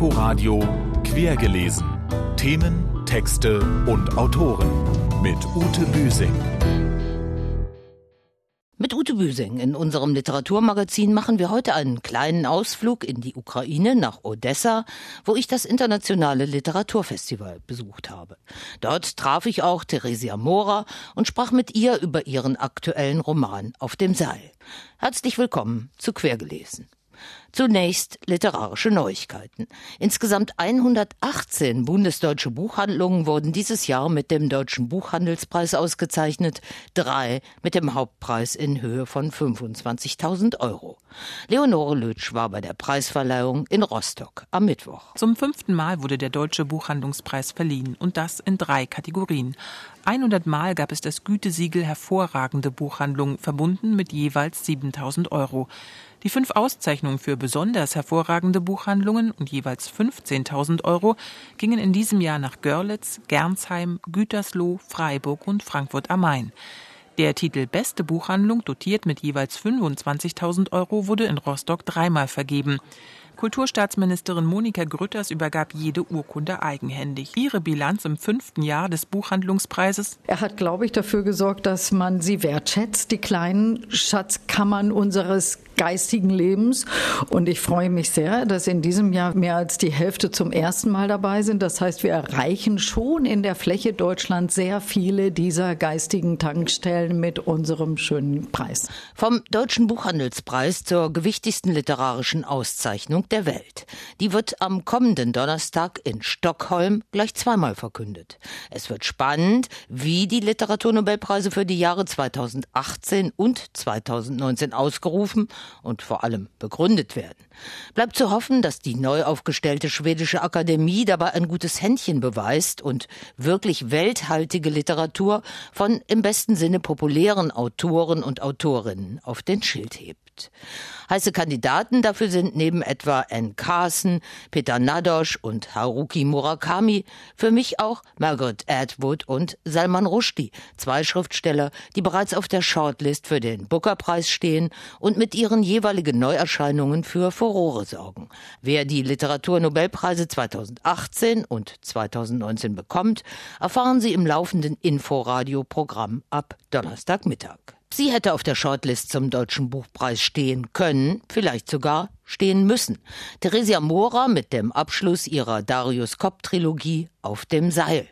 Inforadio Quergelesen. Themen, Texte und Autoren mit Ute Büsing. Mit Ute Büsing in unserem Literaturmagazin machen wir heute einen kleinen Ausflug in die Ukraine nach Odessa, wo ich das internationale Literaturfestival besucht habe. Dort traf ich auch Theresia Mora und sprach mit ihr über ihren aktuellen Roman Auf dem Seil. Herzlich willkommen zu Quergelesen. Zunächst literarische Neuigkeiten. Insgesamt 118 bundesdeutsche Buchhandlungen wurden dieses Jahr mit dem Deutschen Buchhandelspreis ausgezeichnet, drei mit dem Hauptpreis in Höhe von 25.000 Euro. Leonore Lütsch war bei der Preisverleihung in Rostock am Mittwoch. Zum fünften Mal wurde der Deutsche Buchhandlungspreis verliehen und das in drei Kategorien. 100 Mal gab es das Gütesiegel hervorragende Buchhandlung, verbunden mit jeweils 7000 Euro. Die fünf Auszeichnungen für besonders hervorragende Buchhandlungen und jeweils 15.000 Euro gingen in diesem Jahr nach Görlitz, Gernsheim, Gütersloh, Freiburg und Frankfurt am Main. Der Titel Beste Buchhandlung, dotiert mit jeweils 25.000 Euro, wurde in Rostock dreimal vergeben. Kulturstaatsministerin Monika Grütters übergab jede Urkunde eigenhändig. Ihre Bilanz im fünften Jahr des Buchhandlungspreises? Er hat, glaube ich, dafür gesorgt, dass man sie wertschätzt, die kleinen Schatzkammern unseres geistigen Lebens. Und ich freue mich sehr, dass in diesem Jahr mehr als die Hälfte zum ersten Mal dabei sind. Das heißt, wir erreichen schon in der Fläche Deutschlands sehr viele dieser geistigen Tankstellen mit unserem schönen Preis. Vom Deutschen Buchhandelspreis zur gewichtigsten literarischen Auszeichnung der Welt. Die wird am kommenden Donnerstag in Stockholm gleich zweimal verkündet. Es wird spannend, wie die Literaturnobelpreise für die Jahre 2018 und 2019 ausgerufen und vor allem begründet werden. Bleibt zu hoffen, dass die neu aufgestellte schwedische Akademie dabei ein gutes Händchen beweist und wirklich welthaltige Literatur von im besten Sinne populären Autoren und Autorinnen auf den Schild hebt. Heiße Kandidaten dafür sind neben etwa Anne Carson, Peter Nadosch und Haruki Murakami für mich auch Margaret Atwood und Salman Rushdie, zwei Schriftsteller, die bereits auf der Shortlist für den Booker-Preis stehen und mit ihren jeweiligen Neuerscheinungen für Furore sorgen. Wer die Literaturnobelpreise 2018 und 2019 bekommt, erfahren Sie im laufenden Inforadio-Programm ab Donnerstagmittag. Sie hätte auf der Shortlist zum Deutschen Buchpreis stehen können, vielleicht sogar stehen müssen. Theresia Mora mit dem Abschluss ihrer Darius Kopp-Trilogie auf dem Seil.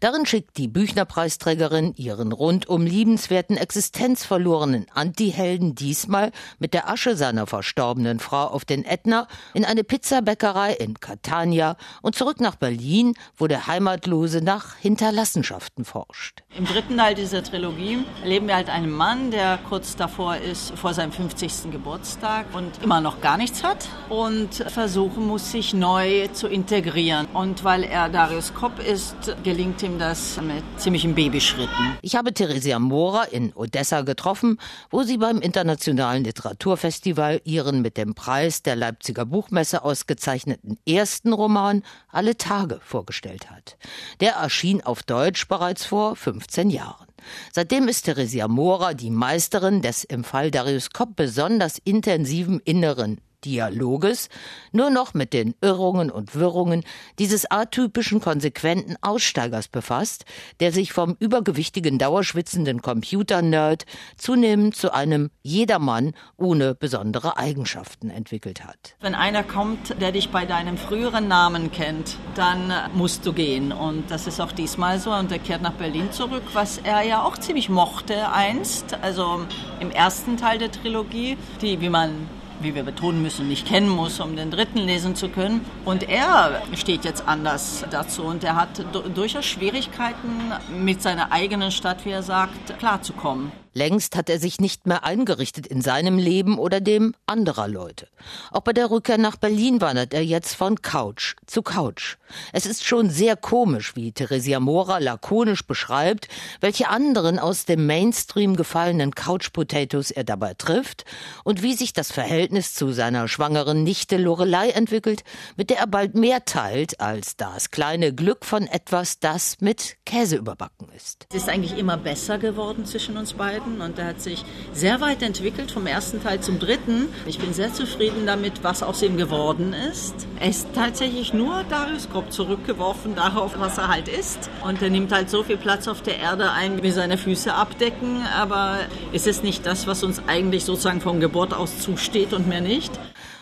Darin schickt die Büchnerpreisträgerin ihren rundum liebenswerten existenzverlorenen Antihelden diesmal mit der Asche seiner verstorbenen Frau auf den Ätna in eine Pizzabäckerei in Catania und zurück nach Berlin, wo der Heimatlose nach Hinterlassenschaften forscht. Im dritten Teil dieser Trilogie erleben wir halt einen Mann, der kurz davor ist, vor seinem 50. Geburtstag und immer noch gar nichts hat und versuchen muss, sich neu zu integrieren. Und weil er Darius Kopp ist, gelingt ihm das mit ziemlichen Babyschritten. Ich habe Theresia Mora in Odessa getroffen, wo sie beim Internationalen Literaturfestival ihren mit dem Preis der Leipziger Buchmesse ausgezeichneten ersten Roman Alle Tage vorgestellt hat. Der erschien auf Deutsch bereits vor 15 Jahren. Seitdem ist Theresia Mora die Meisterin des im Fall Darius Kopp besonders intensiven inneren Dialoges nur noch mit den Irrungen und Wirrungen dieses atypischen konsequenten Aussteigers befasst, der sich vom übergewichtigen, dauerschwitzenden Computer-Nerd zunehmend zu einem Jedermann ohne besondere Eigenschaften entwickelt hat. Wenn einer kommt, der dich bei deinem früheren Namen kennt, dann musst du gehen. Und das ist auch diesmal so. Und er kehrt nach Berlin zurück, was er ja auch ziemlich mochte einst. Also im ersten Teil der Trilogie, die, wie man wie wir betonen müssen, nicht kennen muss, um den dritten lesen zu können. Und er steht jetzt anders dazu und er hat durchaus Schwierigkeiten, mit seiner eigenen Stadt, wie er sagt, klarzukommen. Längst hat er sich nicht mehr eingerichtet in seinem Leben oder dem anderer Leute. Auch bei der Rückkehr nach Berlin wandert er jetzt von Couch zu Couch. Es ist schon sehr komisch, wie Theresia Mora lakonisch beschreibt, welche anderen aus dem Mainstream gefallenen Couch Potatoes er dabei trifft und wie sich das Verhältnis zu seiner schwangeren Nichte Lorelei entwickelt, mit der er bald mehr teilt als das kleine Glück von etwas, das mit Käse überbacken ist. Es ist eigentlich immer besser geworden zwischen uns beiden beiden und der hat sich sehr weit entwickelt vom ersten Teil zum dritten. Ich bin sehr zufrieden damit, was aus ihm geworden ist. Er ist tatsächlich nur Darius Grob zurückgeworfen darauf, was er halt ist. Und er nimmt halt so viel Platz auf der Erde ein, wie seine Füße abdecken. Aber es ist nicht das, was uns eigentlich sozusagen von Geburt aus zusteht und mehr nicht.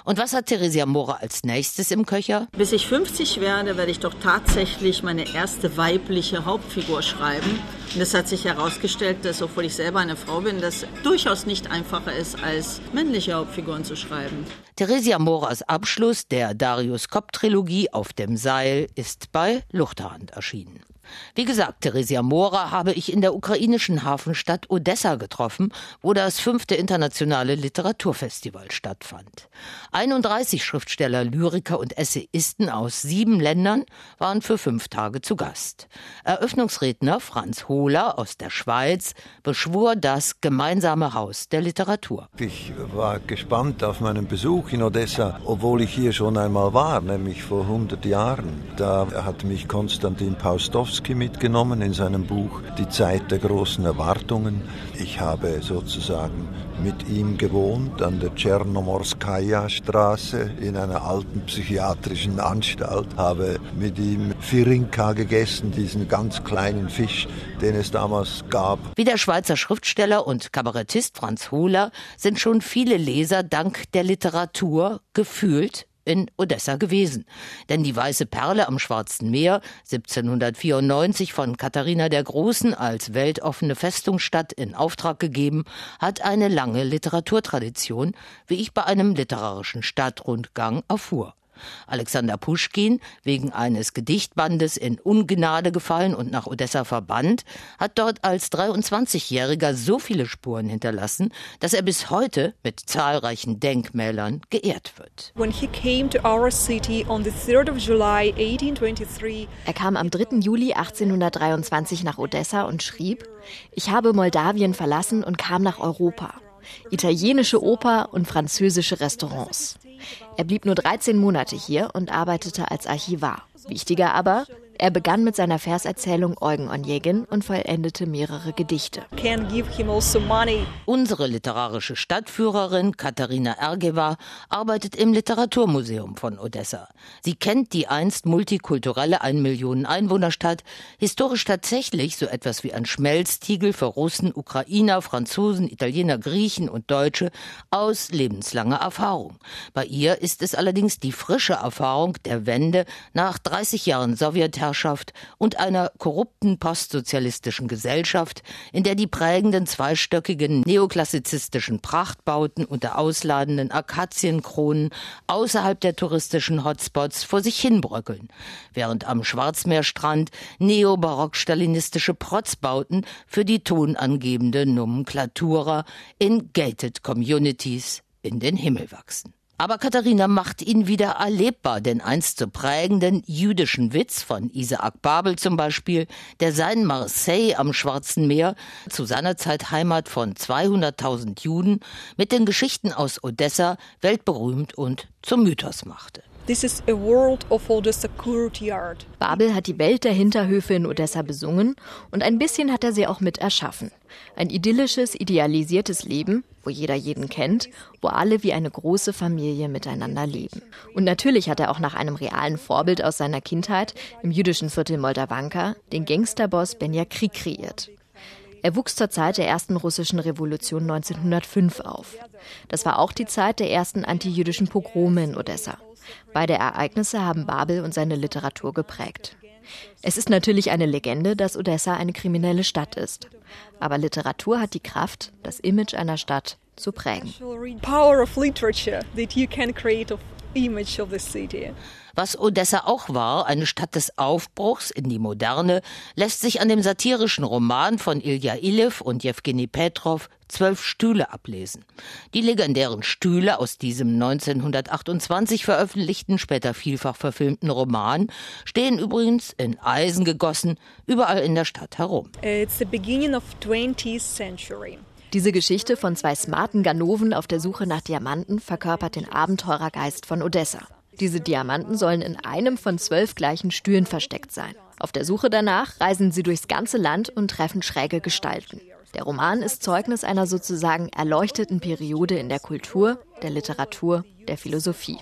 Und was hat Theresia Mora als nächstes im Köcher? Bis ich 50 werde, werde ich doch tatsächlich meine erste weibliche Hauptfigur schreiben. Und es hat sich herausgestellt, dass, obwohl ich selber eine Frau bin, das durchaus nicht einfacher ist, als männliche Hauptfiguren zu schreiben. Theresia Moras Abschluss der Darius Kopp-Trilogie Auf dem Seil ist bei Luchterhand erschienen. Wie gesagt, Theresia Mora habe ich in der ukrainischen Hafenstadt Odessa getroffen, wo das fünfte internationale Literaturfestival stattfand. 31 Schriftsteller, Lyriker und Essayisten aus sieben Ländern waren für fünf Tage zu Gast. Eröffnungsredner Franz Hohler aus der Schweiz beschwor das gemeinsame Haus der Literatur. Ich war gespannt auf meinen Besuch in Odessa, obwohl ich hier schon einmal war, nämlich vor 100 Jahren. Da hat mich Konstantin Paustowski Dostoevsky mitgenommen in seinem Buch Die Zeit der großen Erwartungen. Ich habe sozusagen mit ihm gewohnt an der Tschernomorskaya Straße in einer alten psychiatrischen Anstalt, habe mit ihm Firinka gegessen, diesen ganz kleinen Fisch, den es damals gab. Wie der Schweizer Schriftsteller und Kabarettist Franz Hohler sind schon viele Leser dank der Literatur gefühlt in Odessa gewesen. Denn die Weiße Perle am Schwarzen Meer, 1794 von Katharina der Großen als weltoffene Festungsstadt in Auftrag gegeben, hat eine lange Literaturtradition, wie ich bei einem literarischen Stadtrundgang erfuhr. Alexander Puschkin, wegen eines Gedichtbandes in Ungnade gefallen und nach Odessa verbannt, hat dort als 23-Jähriger so viele Spuren hinterlassen, dass er bis heute mit zahlreichen Denkmälern geehrt wird. Er kam am 3. Juli 1823 nach Odessa und schrieb, ich habe Moldawien verlassen und kam nach Europa. Italienische Oper und französische Restaurants. Er blieb nur 13 Monate hier und arbeitete als Archivar. Wichtiger aber, er begann mit seiner Verserzählung Eugen Onegin und vollendete mehrere Gedichte. Also Unsere literarische Stadtführerin Katharina Ergeva arbeitet im Literaturmuseum von Odessa. Sie kennt die einst multikulturelle ein Millionen Einwohnerstadt, historisch tatsächlich so etwas wie ein Schmelztiegel für Russen, Ukrainer, Franzosen, Italiener, Griechen und Deutsche aus lebenslanger Erfahrung. Bei ihr ist es allerdings die frische Erfahrung der Wende nach 30 Jahren Sowjetherrschaft Weltherrschaft und einer korrupten postsozialistischen Gesellschaft, in der die prägenden zweistöckigen neoklassizistischen Prachtbauten unter ausladenden Akazienkronen außerhalb der touristischen Hotspots vor sich hinbröckeln, während am Schwarzmeerstrand neobarock-stalinistische Protzbauten für die tonangebende Nomenklatura in gated Communities in den Himmel wachsen. Aber Katharina macht ihn wieder erlebbar, denn einst so prägenden jüdischen Witz von Isaac Babel zum Beispiel, der sein Marseille am Schwarzen Meer, zu seiner Zeit Heimat von 200.000 Juden, mit den Geschichten aus Odessa weltberühmt und zum Mythos machte. Babel hat die Welt der Hinterhöfe in Odessa besungen und ein bisschen hat er sie auch mit erschaffen. Ein idyllisches, idealisiertes Leben, wo jeder jeden kennt, wo alle wie eine große Familie miteinander leben. Und natürlich hat er auch nach einem realen Vorbild aus seiner Kindheit im jüdischen Viertel Moldavanka den Gangsterboss Benja Krieg kreiert. Er wuchs zur Zeit der ersten russischen Revolution 1905 auf. Das war auch die Zeit der ersten antijüdischen Pogrome in Odessa. Beide Ereignisse haben Babel und seine Literatur geprägt. Es ist natürlich eine Legende, dass Odessa eine kriminelle Stadt ist. Aber Literatur hat die Kraft, das Image einer Stadt zu prägen. Was Odessa auch war, eine Stadt des Aufbruchs in die Moderne, lässt sich an dem satirischen Roman von Ilja Iljew und Jewgeni Petrov Zwölf Stühle ablesen. Die legendären Stühle aus diesem 1928 veröffentlichten, später vielfach verfilmten Roman stehen übrigens in Eisen gegossen überall in der Stadt herum. It's the beginning of 20th century. Diese Geschichte von zwei smarten Ganoven auf der Suche nach Diamanten verkörpert den Abenteurergeist von Odessa. Diese Diamanten sollen in einem von zwölf gleichen Stühlen versteckt sein. Auf der Suche danach reisen sie durchs ganze Land und treffen schräge Gestalten. Der Roman ist Zeugnis einer sozusagen erleuchteten Periode in der Kultur, der Literatur der Philosophie.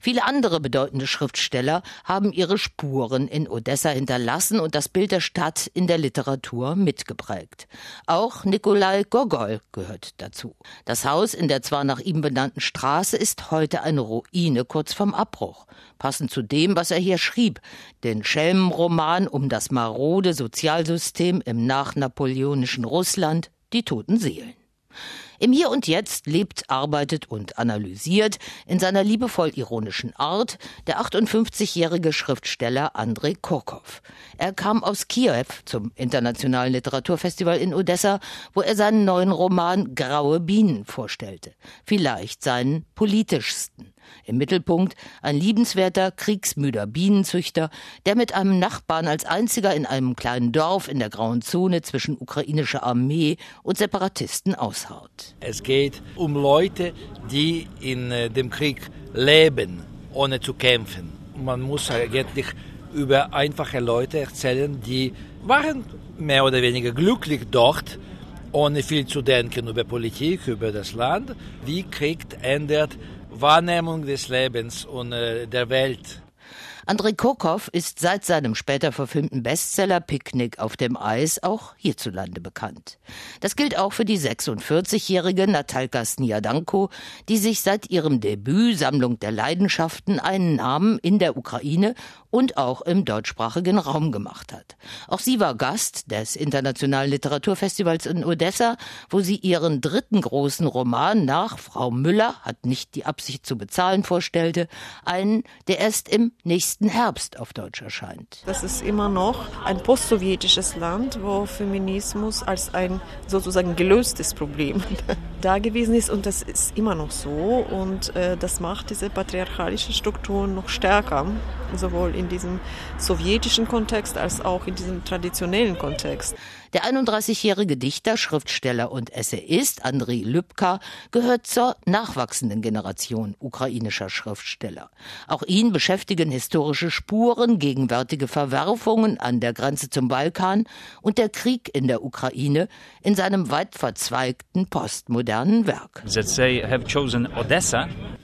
Viele andere bedeutende Schriftsteller haben ihre Spuren in Odessa hinterlassen und das Bild der Stadt in der Literatur mitgeprägt. Auch Nikolai Gogol gehört dazu. Das Haus in der zwar nach ihm benannten Straße ist heute eine Ruine kurz vorm Abbruch. Passend zu dem, was er hier schrieb, den Schelmenroman um das marode Sozialsystem im nachnapoleonischen Russland, die toten Seelen. Im Hier und Jetzt lebt, arbeitet und analysiert in seiner liebevoll ironischen Art der 58-jährige Schriftsteller Andrei Kurkov. Er kam aus Kiew zum Internationalen Literaturfestival in Odessa, wo er seinen neuen Roman Graue Bienen vorstellte. Vielleicht seinen politischsten. Im Mittelpunkt ein liebenswerter, kriegsmüder Bienenzüchter, der mit einem Nachbarn als einziger in einem kleinen Dorf in der grauen Zone zwischen ukrainischer Armee und Separatisten aushaut. Es geht um Leute, die in äh, dem Krieg leben, ohne zu kämpfen. Man muss eigentlich über einfache Leute erzählen, die waren mehr oder weniger glücklich dort, ohne viel zu denken über Politik, über das Land. Wie Krieg ändert Wahrnehmung des Lebens und äh, der Welt. Andrei Kurkov ist seit seinem später verfilmten Bestseller Picknick auf dem Eis auch hierzulande bekannt. Das gilt auch für die 46-jährige Natalka Sniadanko, die sich seit ihrem Debüt Sammlung der Leidenschaften einen Namen in der Ukraine und auch im deutschsprachigen Raum gemacht hat. Auch sie war Gast des Internationalen Literaturfestivals in Odessa, wo sie ihren dritten großen Roman nach Frau Müller hat nicht die Absicht zu bezahlen vorstellte, einen, der erst im nächsten Herbst auf Deutsch erscheint. Das ist immer noch ein postsowjetisches Land, wo Feminismus als ein sozusagen gelöstes Problem da gewesen ist und das ist immer noch so und äh, das macht diese patriarchalische Strukturen noch stärker, sowohl in diesem sowjetischen Kontext als auch in diesem traditionellen Kontext. Der 31-jährige Dichter, Schriftsteller und Essayist Andrei Lübka gehört zur nachwachsenden Generation ukrainischer Schriftsteller. Auch ihn beschäftigen historische Spuren, gegenwärtige Verwerfungen an der Grenze zum Balkan und der Krieg in der Ukraine in seinem weit verzweigten postmodernen Werk.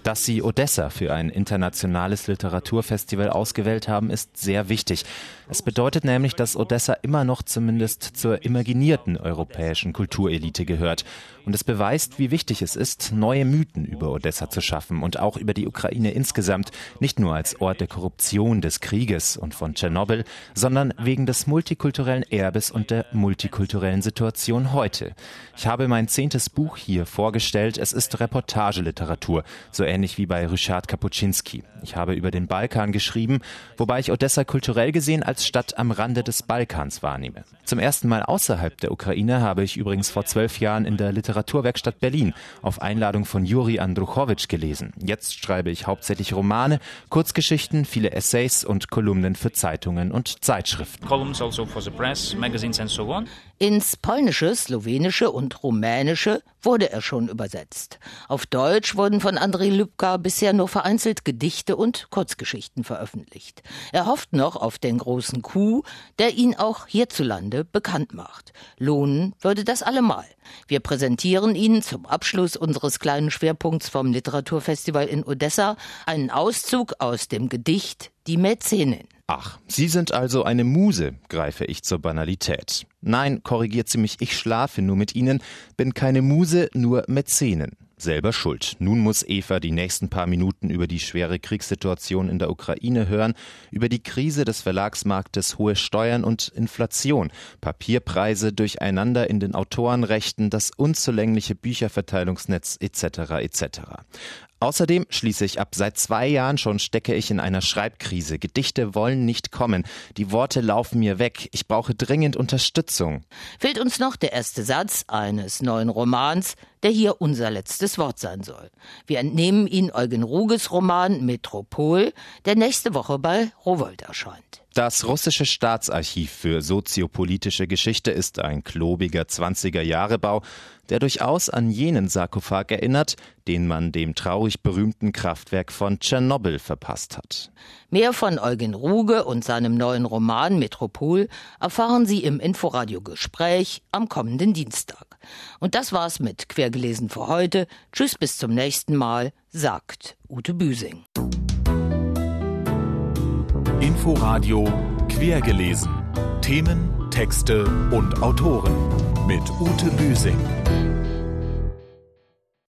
Dass sie Odessa für ein internationales Literaturfestival ausgewählt haben, ist sehr wichtig. Es bedeutet nämlich, dass Odessa immer noch zumindest zur imaginierten europäischen Kulturelite gehört. Und es beweist, wie wichtig es ist, neue Mythen über Odessa zu schaffen und auch über die Ukraine insgesamt, nicht nur als Ort der Korruption, des Krieges und von Tschernobyl, sondern wegen des multikulturellen Erbes und der multikulturellen Situation heute. Ich habe mein zehntes Buch hier vorgestellt. Es ist Reportageliteratur, so ähnlich wie bei Ryszard Kapuscinski. Ich habe über den Balkan geschrieben, wobei ich Odessa kulturell gesehen als Stadt am Rande des Balkans wahrnehme. Zum ersten Mal außerhalb der Ukraine habe ich übrigens vor zwölf Jahren in der Literaturwerkstatt Berlin auf Einladung von Juri Andruchowitsch gelesen. Jetzt schreibe ich hauptsächlich Romane, Kurzgeschichten, viele Essays und Kolumnen für Zeitungen und Zeitschriften. Also press, so Ins Polnische, Slowenische und Rumänische wurde er schon übersetzt. Auf Deutsch wurden von Andrei Lübka bisher nur vereinzelt Gedichte und Kurzgeschichten veröffentlicht. Er hofft noch auf den großen Coup, der ihn auch hierzulande bekannt macht. Lohnen würde das allemal. Wir präsentieren Ihnen zum Abschluss unseres kleinen Schwerpunkts vom Literaturfestival in Odessa einen Auszug aus dem Gedicht Die Mäzenin. Ach, Sie sind also eine Muse, greife ich zur Banalität. Nein, korrigiert sie mich, ich schlafe nur mit Ihnen, bin keine Muse, nur Mäzenin selber schuld. Nun muss Eva die nächsten paar Minuten über die schwere Kriegssituation in der Ukraine hören, über die Krise des Verlagsmarktes, hohe Steuern und Inflation, Papierpreise durcheinander in den Autorenrechten, das unzulängliche Bücherverteilungsnetz etc. etc. Außerdem schließe ich ab, seit zwei Jahren schon stecke ich in einer Schreibkrise. Gedichte wollen nicht kommen. Die Worte laufen mir weg. Ich brauche dringend Unterstützung. Fehlt uns noch der erste Satz eines neuen Romans, der hier unser letztes Wort sein soll. Wir entnehmen ihn Eugen Ruges Roman Metropol, der nächste Woche bei Rowold erscheint. Das russische Staatsarchiv für soziopolitische Geschichte ist ein klobiger 20er-Jahre-Bau, der durchaus an jenen Sarkophag erinnert, den man dem traurig berühmten Kraftwerk von Tschernobyl verpasst hat. Mehr von Eugen Ruge und seinem neuen Roman Metropol erfahren Sie im Inforadio Gespräch am kommenden Dienstag. Und das war's mit Quergelesen für heute. Tschüss bis zum nächsten Mal, sagt Ute Büsing. Inforadio Quergelesen. Themen, Texte und Autoren mit Ute Büsing.